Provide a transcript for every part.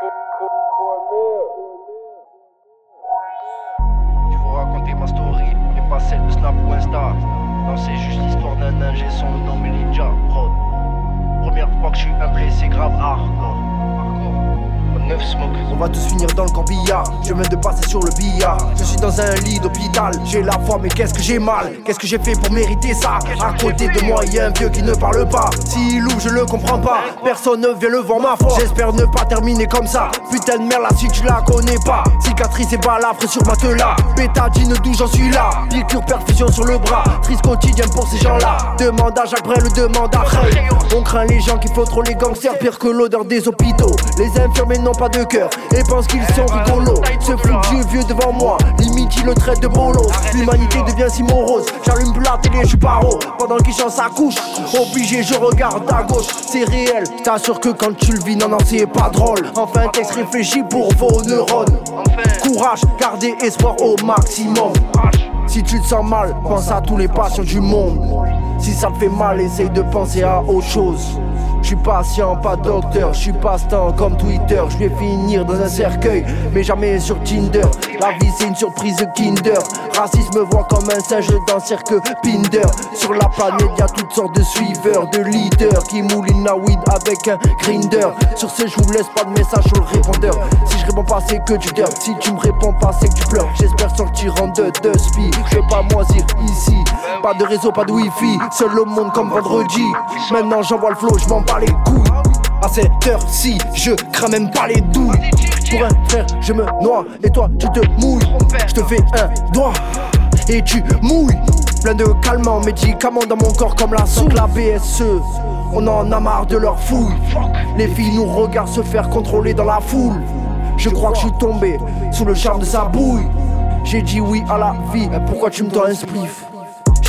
Je vous raconter ma story, et pas celle de Snap ou Insta. Non, c'est juste l'histoire d'un ingé son nom Melinja, prod. Première fois que je suis un blessé grave hardcore. On va tous finir dans le corbillard. Je viens de passer sur le billard. Je suis dans un lit d'hôpital. J'ai la foi, mais qu'est-ce que j'ai mal? Qu'est-ce que j'ai fait pour mériter ça? À côté de moi, y a un vieux qui ne parle pas. S'il ouvre, je le comprends pas. Personne ne vient le vent ma foi. J'espère ne pas terminer comme ça. Putain de merde, là, si tu la connais pas. Cicatrice et balafre sur matelas. Pétadine, d'où j'en suis là? Piqûre, perfusion sur le bras. Triste quotidien pour ces gens-là. Demande à Jacques Brel, demande à On craint les gens qui font trop les gangsters. Pire que l'odeur des hôpitaux. Les infirmiers n'ont pas de et pensent qu'ils sont rigolos. Ce fout du vieux devant moi, limite il le traite de bolos. L'humanité devient si morose, j'allume plus la télé, je suis paro. Pendant qu'il chante sa couche, obligé je regarde à gauche. C'est réel, t'assure que quand tu le vis, non, non, c'est pas drôle. Enfin, texte réfléchi pour vos neurones. Courage, gardez espoir au maximum. Si tu te sens mal, pense à tous les patients du monde. Si ça te fait mal, essaye de penser à autre chose. Je suis patient, pas docteur, je suis passe-temps comme Twitter. Je vais finir dans un cercueil, mais jamais sur Tinder. La vie c'est une surprise Kinder. Racisme voit comme un singe dans cercle Pinder. Sur la planète y a toutes sortes de suiveurs, de leaders qui moulinent la weed avec un grinder. Sur ce, je vous laisse pas de message sur le répondeur. Si je réponds pas, c'est que tu dors. Si tu me réponds pas, c'est que tu pleures. J'espère sortir en deux, deux spi. Je veux pas moisir ici. Pas de réseau, pas de wifi. Seul au monde comme vendredi. Maintenant j'envoie le flow, je m'en bats les couilles. À cette heure-ci, je crame même pas les douilles. Pour un frère, je me noie. Et toi, tu te mouilles. Je te fais un doigt. Et tu mouilles. Plein de calmants, médicaments dans mon corps comme la soupe. La BSE, on en a marre de leur fouille. Les filles nous regardent se faire contrôler dans la foule. Je crois que je suis tombé sous le charme de sa bouille. J'ai dit oui à la vie, pourquoi tu me tends un spliff?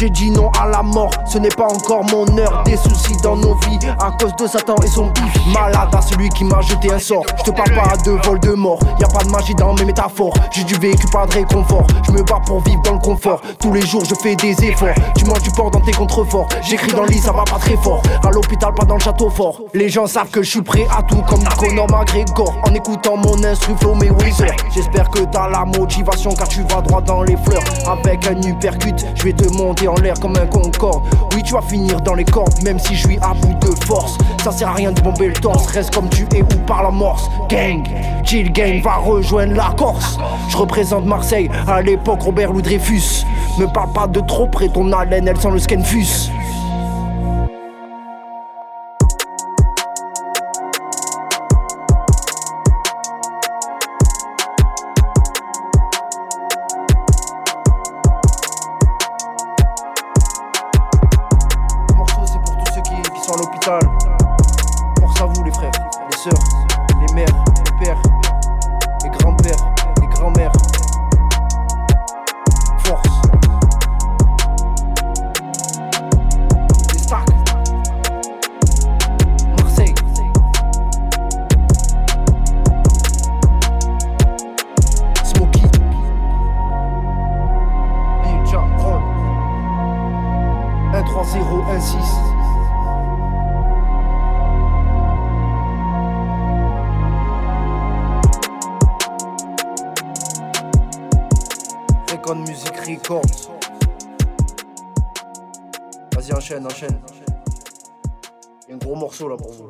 J'ai dit non à la mort, ce n'est pas encore mon heure. Des soucis dans nos vies à cause de Satan et son bif. Malade à celui qui m'a jeté un sort. Je te parle pas de vol de mort, y a pas de magie dans mes métaphores. J'ai du vécu, pas de réconfort. Je me bats pour vivre dans le confort. Tous les jours, je fais des efforts. Tu manges du porc dans tes contreforts. J'écris dans le ça va pas très fort. À l'hôpital, pas dans le château fort. Les gens savent que je suis prêt à tout comme Conor McGregor. En écoutant mon instru flow mes Weezer. J'espère que t'as la motivation car tu vas droit dans les fleurs. Avec un uppercut, je vais te monter l'air comme un concorde. Oui, tu vas finir dans les cordes, même si je suis à bout de force. Ça sert à rien de bomber le torse, reste comme tu es ou par la morse. Gang, Chill Gang va rejoindre la Corse. Je représente Marseille, à l'époque Robert Louis Dreyfus. Me parle pas de trop près, ton haleine elle sent le scanfus. Force à vous, les frères, les sœurs, les mères, les pères, les grands-pères, les grands-mères. Force. Les stacks. Marseille. Smokey. Ninja Prod. 13016 Recon Music Vas-y enchaîne, enchaîne Il y a un gros morceau là pour vous